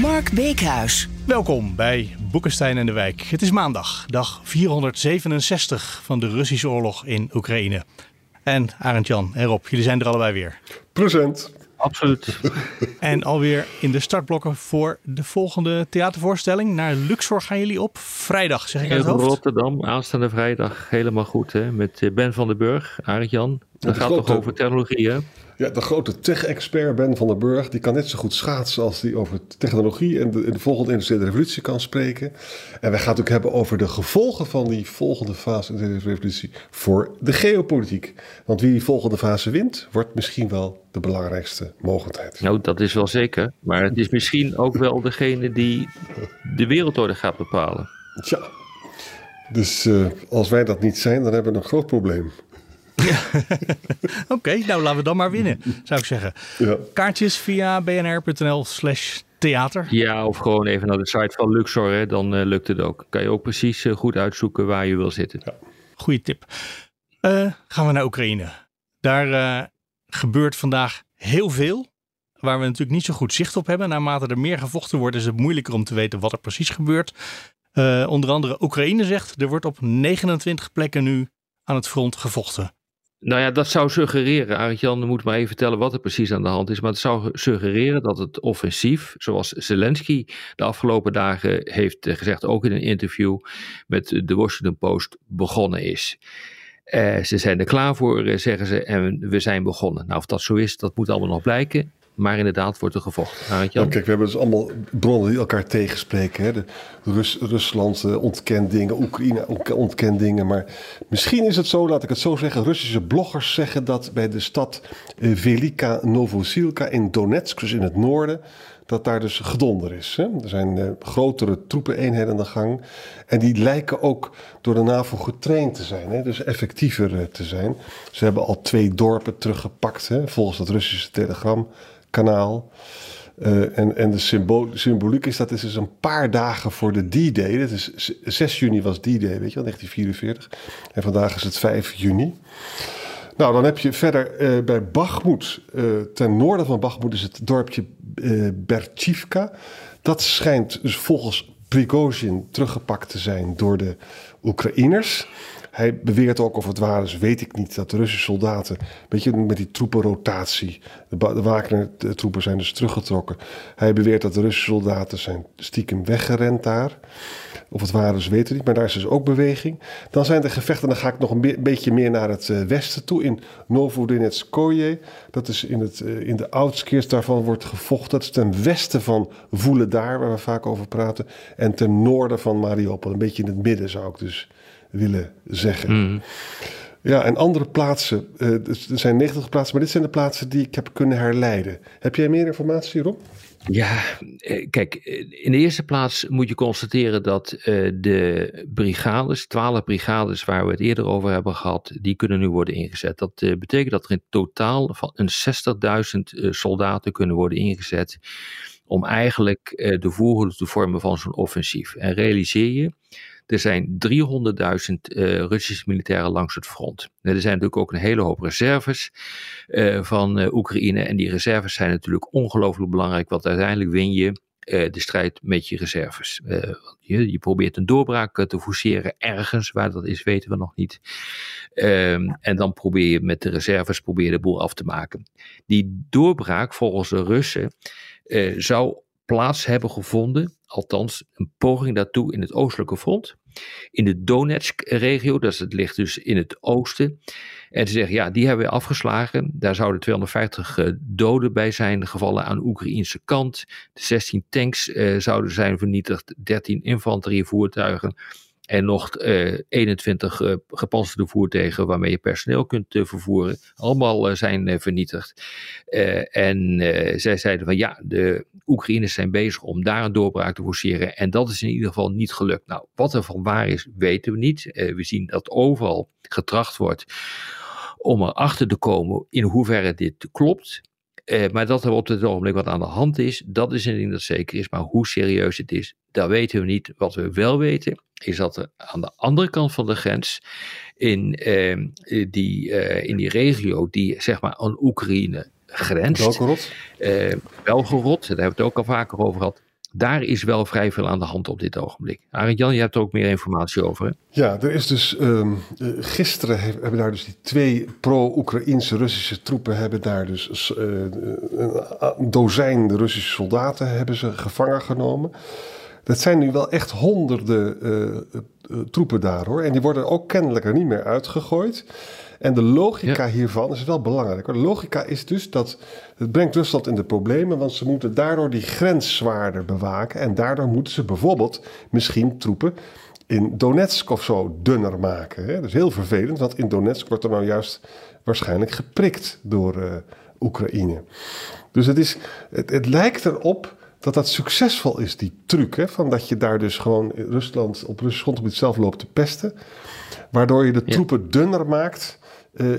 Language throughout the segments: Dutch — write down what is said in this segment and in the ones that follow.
Mark Beekhuis. Welkom bij Boekenstein en de Wijk. Het is maandag, dag 467 van de Russische oorlog in Oekraïne. En Arend Jan en Rob, jullie zijn er allebei weer. Present. Absoluut. En alweer in de startblokken voor de volgende theatervoorstelling. Naar Luxor gaan jullie op vrijdag, zeg ik uit In het hoofd. Rotterdam, aanstaande vrijdag, helemaal goed hè. Met eh, Ben van den Burg, Arend Jan. Dat de gaat toch over technologie hè? Ja, de grote tech-expert Ben van den Burg, die kan net zo goed schaatsen als die over technologie en de, en de volgende industriële revolutie kan spreken. En wij gaan het ook hebben over de gevolgen van die volgende fase in de industriële revolutie voor de geopolitiek. Want wie die volgende fase wint, wordt misschien wel de belangrijkste mogendheid. Nou, dat is wel zeker. Maar het is misschien ook wel degene die de wereldorde gaat bepalen. Tja, dus eh, als wij dat niet zijn, dan hebben we een groot probleem. Oké, nou laten we dan maar winnen, zou ik zeggen. Ja. Kaartjes via bnr.nl slash theater. Ja, of gewoon even naar de site van Luxor, hè, dan eh, lukt het ook. Kan je ook precies eh, goed uitzoeken waar je wil zitten. Goeie tip. Eh, gaan we naar Oekraïne. Daar eh, gebeurt vandaag heel veel. Waar we natuurlijk niet zo goed zicht op hebben. Naarmate er meer gevochten wordt, is het moeilijker om te weten wat er precies gebeurt. Eh, onder andere Oekraïne zegt, er wordt op 29 plekken nu aan het front gevochten. Nou ja, dat zou suggereren, Arend-Jan moet maar even vertellen wat er precies aan de hand is. Maar het zou suggereren dat het offensief, zoals Zelensky de afgelopen dagen heeft gezegd, ook in een interview met de Washington Post, begonnen is. Eh, ze zijn er klaar voor, eh, zeggen ze, en we zijn begonnen. Nou, of dat zo is, dat moet allemaal nog blijken. Maar inderdaad wordt er gevochten. Nou, kijk, we hebben dus allemaal bronnen die elkaar tegenspreken. Hè? De Rus, Rusland eh, ontkent dingen, Oekraïne ontk- ontkent dingen. Maar misschien is het zo, laat ik het zo zeggen. Russische bloggers zeggen dat bij de stad eh, Velika Novosilka in Donetsk, dus in het noorden, dat daar dus gedonder is. Hè? Er zijn eh, grotere troepeneenheden aan de gang. En die lijken ook door de NAVO getraind te zijn. Hè? Dus effectiever eh, te zijn. Ze hebben al twee dorpen teruggepakt, hè? volgens het Russische telegramkanaal. Eh, en, en de symboliek is dat het is een paar dagen voor de D-Day. Dat is z- 6 juni was D-Day, weet je wel, 1944. En vandaag is het 5 juni. Nou, dan heb je verder eh, bij Bachmoed, eh, ten noorden van Bachmoed is het dorpje eh Berchivka. Dat schijnt dus volgens Prigozhin teruggepakt te zijn door de Oekraïners. Hij beweert ook, of het waar is, weet ik niet, dat de Russische soldaten, weet je, met die troepenrotatie, de, de Wagner-troepen zijn dus teruggetrokken. Hij beweert dat de Russische soldaten zijn stiekem weggerend daar. Of het waar is, weten we niet, maar daar is dus ook beweging. Dan zijn er gevechten, dan ga ik nog een be- beetje meer naar het eh, westen toe, in Novodonetskoye. Dat is in, het, eh, in de outskirts, daarvan wordt gevochten. Dat is ten westen van Voeledaar, waar we vaak over praten. En ten noorden van Mariupol, een beetje in het midden zou ik dus willen zeggen. Ja, en andere plaatsen, eh, dus er zijn 90 plaatsen, maar dit zijn de plaatsen die ik heb kunnen herleiden. Heb jij meer informatie, Rob? Ja, eh, kijk, in de eerste plaats moet je constateren dat eh, de brigades, twaalf brigades waar we het eerder over hebben gehad, die kunnen nu worden ingezet. Dat eh, betekent dat er in totaal van een 60.000 eh, soldaten kunnen worden ingezet om eigenlijk eh, de voorhoede te vormen van zo'n offensief. En realiseer je, er zijn 300.000 eh, Russische militairen langs het front. Er zijn natuurlijk ook een hele hoop reserves eh, van eh, Oekraïne. En die reserves zijn natuurlijk ongelooflijk belangrijk, want uiteindelijk win je de strijd met je reserves. Je, je probeert een doorbraak te forceren ergens, waar dat is weten we nog niet. Ehm, en dan probeer je met de reserves probeer de boel af te maken. Die doorbraak volgens de Russen eh, zou plaats hebben gevonden, althans een poging daartoe in het oostelijke front. In de Donetsk-regio, dat ligt dus in het oosten. En ze zeggen, ja, die hebben we afgeslagen. Daar zouden 250 eh, doden bij zijn gevallen aan de Oekraïnse kant. De 16 tanks eh, zouden zijn vernietigd, 13 infanterievoertuigen. En nog eh 21 eh, gepantserde voertuigen waarmee je personeel kunt eh, vervoeren. Allemaal eh, zijn eh, vernietigd. Eh, en eh, zij zeiden van ja, de Oekraïners zijn bezig om daar een doorbraak te forceren. En dat is in ieder geval niet gelukt. Nou, wat er van waar is, weten we niet. we zien dat overal getracht wordt om erachter te komen in hoeverre dit klopt. Uh, maar dat er op dit ogenblik wat aan de hand is, dat is een ding dat zeker is. Maar hoe serieus het is, dat weten we niet. Wat we wel weten, is dat er aan de andere kant van de grens, in, uh, die, uh, in die regio die zeg maar aan Oekraïne grenst. Belgorod. Belgorod, daar hebben we het ook al vaker over gehad daar is wel vrij veel aan de hand op dit ogenblik. Arend Jan, je hebt er ook meer informatie over. Hè? Ja, er is dus um, gisteren hebben daar dus die twee pro-Oekraïnse Russische troepen hebben daar dus uh, een dozijn Russische soldaten hebben ze gevangen genomen. Dat zijn nu wel echt honderden uh, troepen daar hoor. En die worden ook kennelijk er niet meer uitgegooid. En de logica hiervan is wel belangrijk. De logica is dus dat het brengt Rusland in de problemen, want ze moeten daardoor die grens zwaarder bewaken. En daardoor moeten ze bijvoorbeeld misschien troepen in Donetsk of zo dunner maken. Hè? Dat is heel vervelend, want in Donetsk wordt er nou juist waarschijnlijk geprikt door uh, Oekraïne. Dus het, is, het, het lijkt erop dat dat succesvol is, die truc. Hè? Van dat je daar dus gewoon Rusland op Russisch grondgebied zelf loopt te pesten. Waardoor je de troepen dunner maakt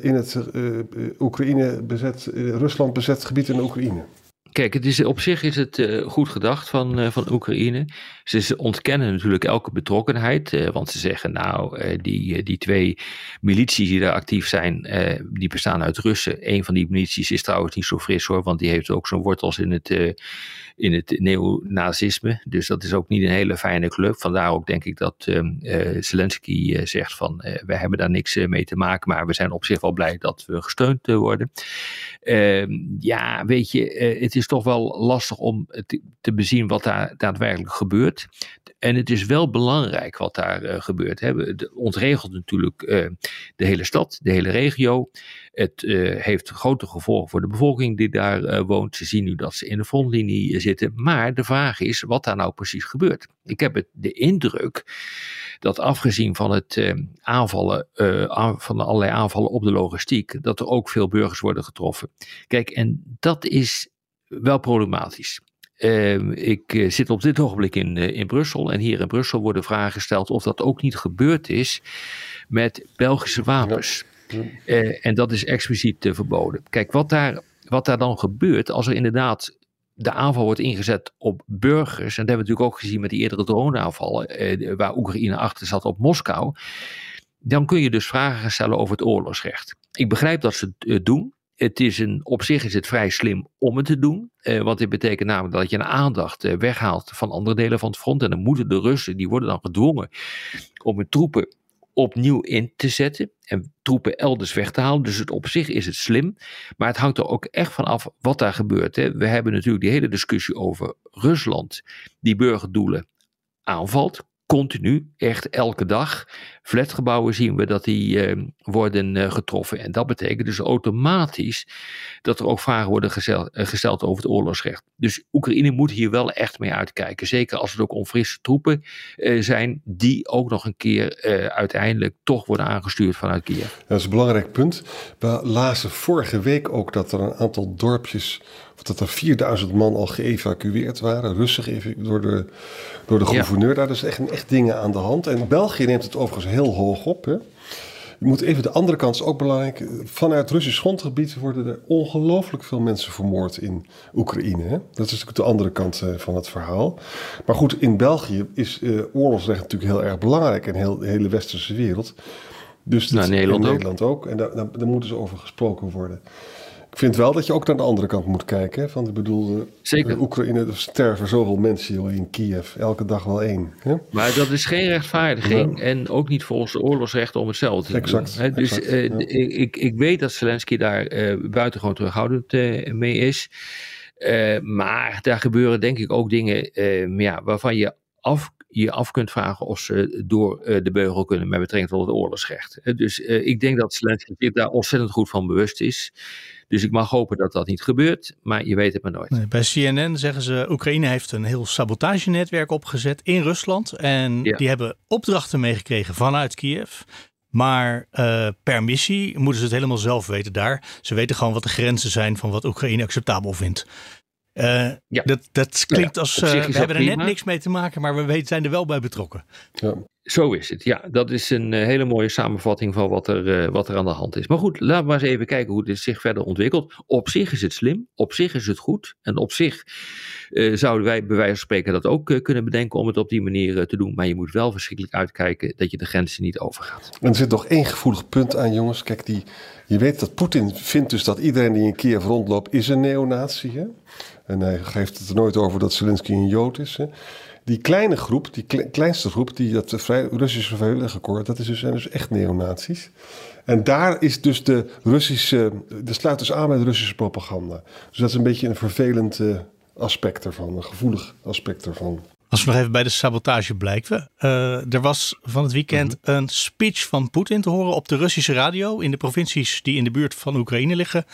in het uh, Oekraïne bezet, Rusland bezet gebied in Oekraïne. Kijk, het is, op zich is het goed gedacht van, van Oekraïne. Ze ontkennen natuurlijk elke betrokkenheid. Want ze zeggen, nou, die, die twee milities die daar actief zijn, die bestaan uit Russen. Een van die milities is trouwens niet zo fris hoor, want die heeft ook zo'n wortels in het, in het neonazisme. Dus dat is ook niet een hele fijne club. Vandaar ook denk ik dat ehm, Zelensky zegt van, we hebben daar niks mee te maken, maar we zijn op zich wel blij dat we gesteund worden. Ehm, ja, weet je, het is toch wel lastig om te, te bezien wat daar daadwerkelijk gebeurt. En het is wel belangrijk wat daar gebeurt. Het ontregelt natuurlijk de hele stad, de hele regio. Het uh, heeft grote gevolgen voor de bevolking die daar woont. Ze zien nu dat ze in de frontlinie zitten. Maar de vraag is wat daar nou precies gebeurt. Ik heb het, de indruk dat afgezien van het aanvallen, van allerlei aanvallen op de logistiek, dat er ook veel burgers worden getroffen. Kijk, en dat is wel problematisch. Uh, ik uh, zit op dit ogenblik in, uh, in Brussel. En hier in Brussel worden vragen gesteld of dat ook niet gebeurd is met Belgische wapens. Ja. en dat is expliciet verboden. Kijk, wat daar, wat daar dan gebeurt als er inderdaad de aanval wordt ingezet op burgers. En dat hebben we natuurlijk ook gezien met die eerdere droneaanvallen. waar Oekraïne achter zat op Moskou. Dan kun je dus vragen stellen over het oorlogsrecht. Ik begrijp dat ze het doen. Het is een, op zich is het vrij slim om het te doen. Eh, want dit betekent namelijk dat je een aandacht eh, weghaalt van andere delen van het front. En dan moeten de Russen, die worden dan gedwongen om hun troepen opnieuw in te zetten. En troepen elders weg te halen. Dus het, op zich is het slim. Maar het hangt er ook echt van af wat daar gebeurt. Hè. We hebben natuurlijk die hele discussie over Rusland. Die burgerdoelen aanvalt continu, echt elke dag. Flatgebouwen zien we dat die uh, worden uh, getroffen. En dat betekent dus automatisch dat er ook vragen worden gesteld, uh, gesteld over het oorlogsrecht. Dus Oekraïne moet hier wel echt mee uitkijken. Zeker als het ook onfrisse troepen zijn, die ook nog een keer uiteindelijk toch worden aangestuurd vanuit Kiev. Dat is een belangrijk punt. We lazen vorige week ook dat er een aantal dorpjes dat er 4000 man al geëvacueerd waren, Russen door de, door de gouverneur. Daar is echt, echt dingen aan de hand. En België neemt het overigens heel hoog op. Hè. Je moet even de andere kant is ook belangrijk. Vanuit Russisch grondgebied worden er ongelooflijk veel mensen vermoord in Oekraïne. Hè? Dat is natuurlijk de andere kant uh, van het verhaal. Maar goed, in België is uh, oorlogsrecht natuurlijk heel erg belangrijk in heel, de hele westerse wereld. Dus nou, Nederland, in Nederland ook. En daar, daar, daar moeten ze over gesproken worden. Ik vind wel dat je ook naar de andere kant moet kijken. Van, ik bedoel, Zeker. Oekraïne er sterven zoveel mensen joh, in Kiev. Elke dag wel één. Hè? Maar dat is geen rechtvaardiging. En ook niet volgens de oorlogsrechten om hetzelfde te exact, doen. Hè? Dus exact, uh, ja. ik, ik weet dat Zelensky daar uh, buitengewoon terughoudend uh, mee is. maar daar gebeuren denk ik ook dingen ja, waarvan je af je af kunt vragen of ze door de beugel kunnen met betrekking tot het oorlogsrecht. Dus ik denk dat Zelensky zich daar ontzettend goed van bewust is. Dus ik mag hopen dat dat niet gebeurt, maar je weet het maar nooit. Nee, bij CNN zeggen ze, Oekraïne heeft een heel sabotagenetwerk opgezet in Rusland. En ja. die hebben opdrachten meegekregen vanuit Kiev. Maar uh, per missie moeten ze het helemaal zelf weten daar. Ze weten gewoon wat de grenzen zijn van wat Oekraïne acceptabel vindt. Uh, ja. dat, dat klinkt als, uh, we hebben er net niks mee te maken, maar we weten, zijn er wel bij betrokken. Ja. Zo is het, ja. Dat is een uh, hele mooie samenvatting van wat er, wat er aan de hand is. Maar goed, laten we maar eens even kijken hoe dit zich verder ontwikkelt. Op zich is het slim, op zich is het goed. En op zich zouden wij bij wijze van spreken dat ook kunnen bedenken om het op die manier te doen. Maar je moet wel verschrikkelijk uitkijken dat je de grenzen niet overgaat. En er zit nog één gevoelig punt aan, jongens. Kijk, die, je weet dat Poetin vindt dus dat iedereen die een keer rondloopt is een neonazi. Hè? En hij geeft het er nooit over dat Zelensky een Jood is. Hè? Die kleine groep, die kleinste groep, die dat vrij, Russische vrijwilligerskorps, dat is dus, zijn dus echt neonazies. En daar is dus de Russische, de sluit dus aan bij de Russische propaganda. Dus dat is een beetje een vervelend uh, aspect ervan, een gevoelig aspect ervan. Als we nog even bij de sabotage blijven. Uh, er was van het weekend mhm. een speech van Poetin te horen op de Russische radio in de provincies die in de buurt van Oekraïne liggen.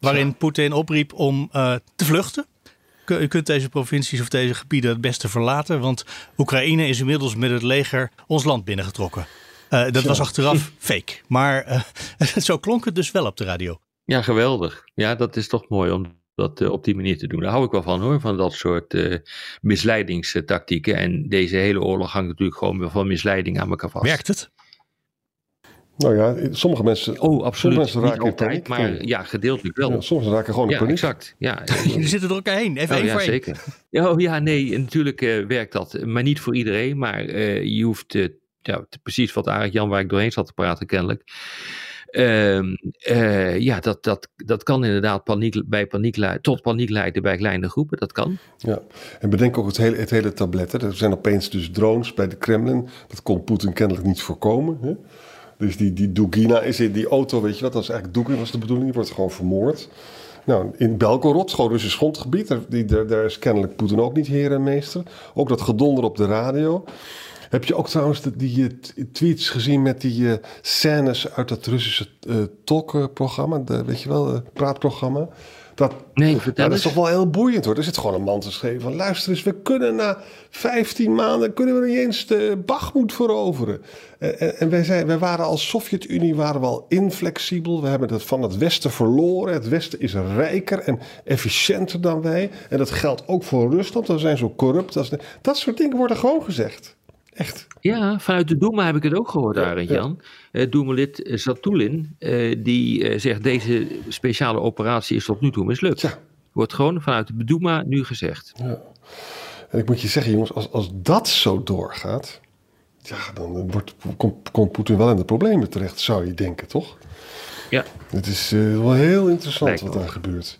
Waarin Poetin opriep om uh, te vluchten. U kunt deze provincies of deze gebieden het beste verlaten, want Oekraïne is inmiddels met het leger ons land binnengetrokken. Uh, dat was achteraf fake, maar zo klonk het dus wel op de radio. Ja, geweldig. Ja, dat is toch mooi om dat uh, op die manier te doen. Daar hou ik wel van hoor, van dat soort uh, misleidingstactieken. En deze hele oorlog hangt natuurlijk gewoon van misleiding aan elkaar vast. Werkt het? Nou ja, sommige mensen, oh, absoluut. mensen raken Niet altijd, maar ja, gedeeltelijk wel. Ja, soms raken gewoon in ja, paniek. exact. Ja, Jullie zitten er elkaar heen, even oh, één ja, voor zeker. Oh ja, nee, natuurlijk uh, werkt dat. Maar niet voor iedereen, maar uh, je hoeft uh, ja, precies wat Arendt Jan waar ik doorheen zat te praten kennelijk. Uh, uh, ja, dat, dat, dat kan inderdaad paniek, bij paniek tot paniek leiden bij kleine groepen. Dat kan. Ja, en bedenk ook het hele, het hele tablet. Hè. Er zijn opeens dus drones bij de Kremlin. Dat kon Poetin kennelijk niet voorkomen. Hè. Dus die, die Dugina is in die auto, weet je wat? Dat is eigenlijk Dugin was de bedoeling. Die wordt gewoon vermoord. Nou, in Belgorod, gewoon Russisch grondgebied. Daar, die, daar, is kennelijk Poetin ook niet heer en meester. Ook dat gedonder op de radio. Heb je ook trouwens die uh, tweets gezien met die uh, scènes uit dat Russische uh, talkprogramma? weet je wel, praatprogramma? Dat, nee, vertel dat is toch wel heel boeiend hoor. Er zit gewoon een man te schrijven van... luister eens, we kunnen na 15 maanden... kunnen we niet eens de Bachmoed veroveren. En, en wij, zijn, wij waren als Sovjet-Unie waren we al inflexibel. We hebben het van het Westen verloren. Het Westen is rijker en efficiënter dan wij. En dat geldt ook voor Rusland. We zijn zo corrupt. Als, dat soort dingen worden gewoon gezegd. Echt? Ja, vanuit de Doema heb ik het ook gehoord, ja, Arend Jan. Ja. Uh, Doemelid Zatulin, uh, die uh, zegt deze speciale operatie is tot nu toe mislukt. Ja. Wordt gewoon vanuit de Doema nu gezegd. Ja. En ik moet je zeggen, jongens, als, als dat zo doorgaat, ja, dan wordt, komt, komt Poetin wel in de problemen terecht, zou je denken, toch? Ja. Het is wel heel interessant Lijkt wat daar gebeurt.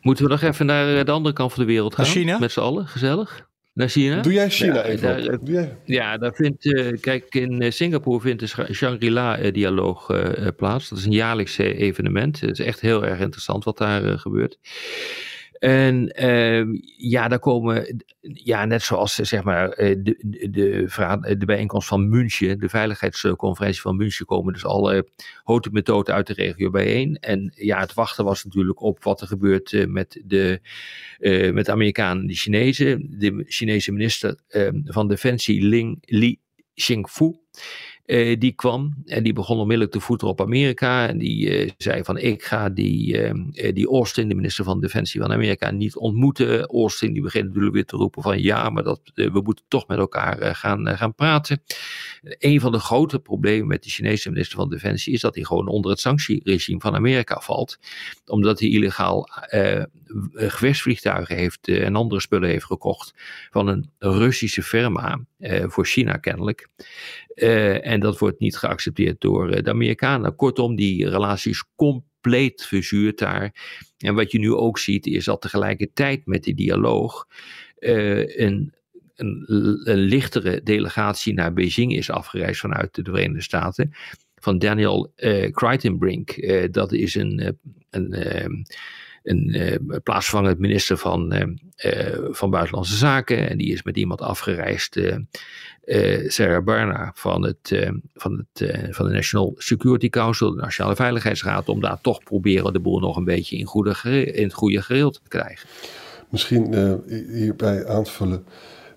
Moeten we nog even naar de andere kant van de wereld gaan? China? Met z'n allen, gezellig. Naar China? Doe jij China ja, even daar, Doe jij? Ja, daar vindt, uh, kijk, in Singapore vindt de Shangri-La-dialoog uh, plaats. Dat is een jaarlijks evenement. Het is echt heel erg interessant wat daar uh, gebeurt. En uh, ja, daar komen, ja, net zoals zeg maar de, de, de, de bijeenkomst van München, de veiligheidsconferentie van München, komen dus alle houten methoden uit de regio bijeen. En ja, het wachten was natuurlijk op wat er gebeurt met de, met de Amerikanen en de Chinezen. De Chinese minister van Defensie Ling Li Xingfu. Uh, die kwam en die begon onmiddellijk te voeten op Amerika. En die uh, zei van ik ga die, uh, die Austin, de minister van Defensie van Amerika, niet ontmoeten. Austin die begint natuurlijk weer te roepen van ja, maar dat, we moeten toch met elkaar gaan, gaan praten. Een van de grote problemen met de Chinese minister van Defensie is dat hij gewoon onder het sanctieregime van Amerika valt. Omdat hij illegaal gevechtsvliegtuigen heeft en andere spullen heeft gekocht van een Russische firma voor China kennelijk. en en dat wordt niet geaccepteerd door eh, de Amerikanen. Kortom, die relatie is compleet verzuurd daar. En wat je nu ook ziet, is dat tegelijkertijd met die dialoog een, een, een, lichtere delegatie naar Beijing is afgereisd vanuit de Verenigde Staten. Van Daniel Crichtonbrink. Dat is een, een een uh, plaatsvervangend minister van, uh, uh, van Buitenlandse Zaken. En die is met iemand afgereisd, Sarah Barna van, het, van, het, van de National Security Council, de Nationale Veiligheidsraad, om daar toch proberen de boel nog een beetje in, goede, in het goede gereel te krijgen. Misschien hierbij aanvullen.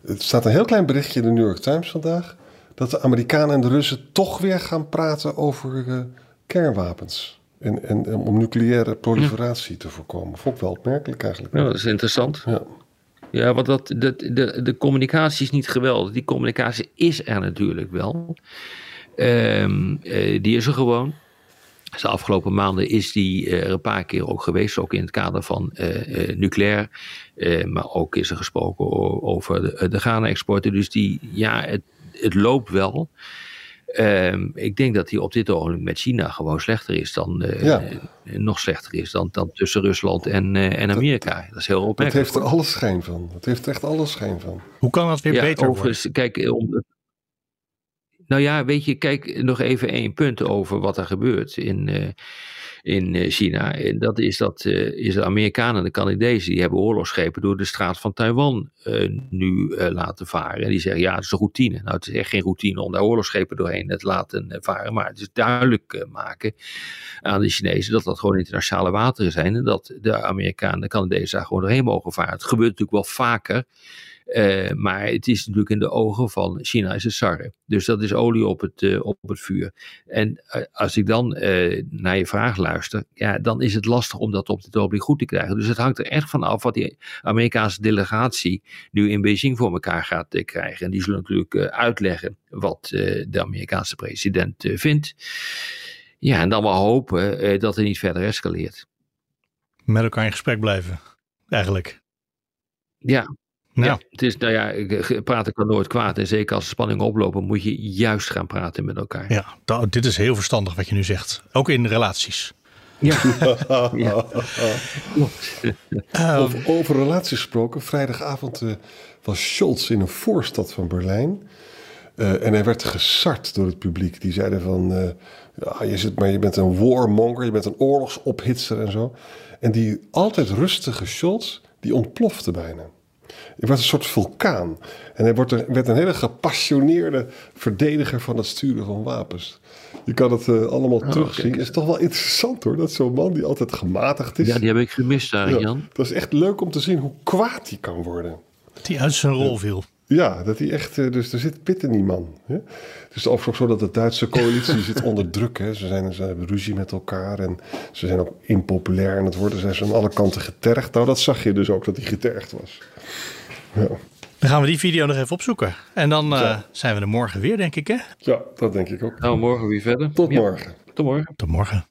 Het staat een heel klein berichtje in de New York Times vandaag. Dat de Amerikanen en de Russen toch weer gaan praten over kernwapens. En, en om nucleaire proliferatie te voorkomen. Vond ik wel opmerkelijk eigenlijk. Ja, dat is interessant. Ja. Ja, want dat, dat, de, de communicatie is niet geweldig. Die communicatie is er natuurlijk wel. Ehm, eh, die is er gewoon. Dus de afgelopen maanden is die eh, er een paar keer ook geweest, ook in het kader van eh, nucleair. Maar ook is er gesproken over de, de Ghana-exporten. Dus die, ja, het, het loopt wel. Ehm, ik denk dat die op dit ogenblik met China gewoon slechter is dan, eh, Ja. eh, nog slechter is dan, dan tussen Rusland en, eh, en Amerika. Dat is heel Dat opmerkelijk. heeft er alle schijn van. Dat heeft er echt alle schijn van. Hoe kan dat weer ja, beter worden? overigens, kijk, eh, om, nou ja, weet je, kijk nog even één punt over wat er gebeurt in, eh, in eh, China. En dat is dat eh, is de Amerikanen en de Canadezen, die hebben oorlogsschepen door de straat van Taiwan eh, nu laten varen. En die zeggen, ja, het is een routine. Nou, het is echt geen routine om daar oorlogsschepen doorheen te laten varen. Maar het is duidelijk maken aan de Chinezen dat dat gewoon internationale wateren zijn. En dat de Amerikanen en de Canadezen daar gewoon doorheen mogen varen. Het gebeurt natuurlijk wel vaker. Eh, maar het is natuurlijk in de ogen van China is het sarre. Dus dat is olie op het, eh, op het vuur. En eh, als ik dan naar je vraag luister, ja, dan is het lastig om dat op dit ogenblik goed te krijgen. Dus het hangt er echt van af wat die Amerikaanse delegatie nu in Beijing voor elkaar gaat krijgen. En die zullen natuurlijk uitleggen wat de Amerikaanse president vindt. Ja, en dan maar hopen dat het niet verder escaleert. Met elkaar in gesprek blijven. Eigenlijk. Ja, Nou, Ja, het is, nou ja, ik- praten kan nooit kwaad. En zeker als de spanningen oplopen, moet je juist gaan praten met elkaar. ja, da- dit is heel verstandig wat je nu zegt. Ook in relaties. Ja, ja. Ehm, Over, over relaties gesproken. Vrijdagavond eh, was Scholz in een voorstad van Berlijn. Eh, en hij werd gesart door het publiek. Die zeiden van, eh, ja, je, zit, maar je bent een warmonger, je bent een oorlogsophitser en zo. En die altijd rustige Scholz, die ontplofte bijna. Het was een soort vulkaan. En hij wordt er, werd een hele gepassioneerde verdediger van het sturen van wapens. Je kan het eh, allemaal terugzien. kijk. Het is toch wel interessant hoor, dat zo'n man die altijd gematigd is. ja, die heb ik gemist daar, Ja, Jan. dat is echt leuk om te zien hoe kwaad hij kan worden. die uit zijn rol viel. Ja, dat hij echt, eh, dus er zit pit in die man. Hè? Het is overigens zo dat de Duitse coalitie zit onder druk. Hè? Ze, zijn, ze hebben ruzie met elkaar en ze zijn ook impopulair en het worden zijn ze aan alle kanten getergd. Nou, dat zag je dus ook dat hij getergd was. Ja, Dan gaan we die video nog even opzoeken. En dan eh, zijn we er morgen weer, denk ik, hè? ja dat denk ik ook. Nou, morgen weer verder. Tot Ja, morgen. Tot morgen. Tot morgen.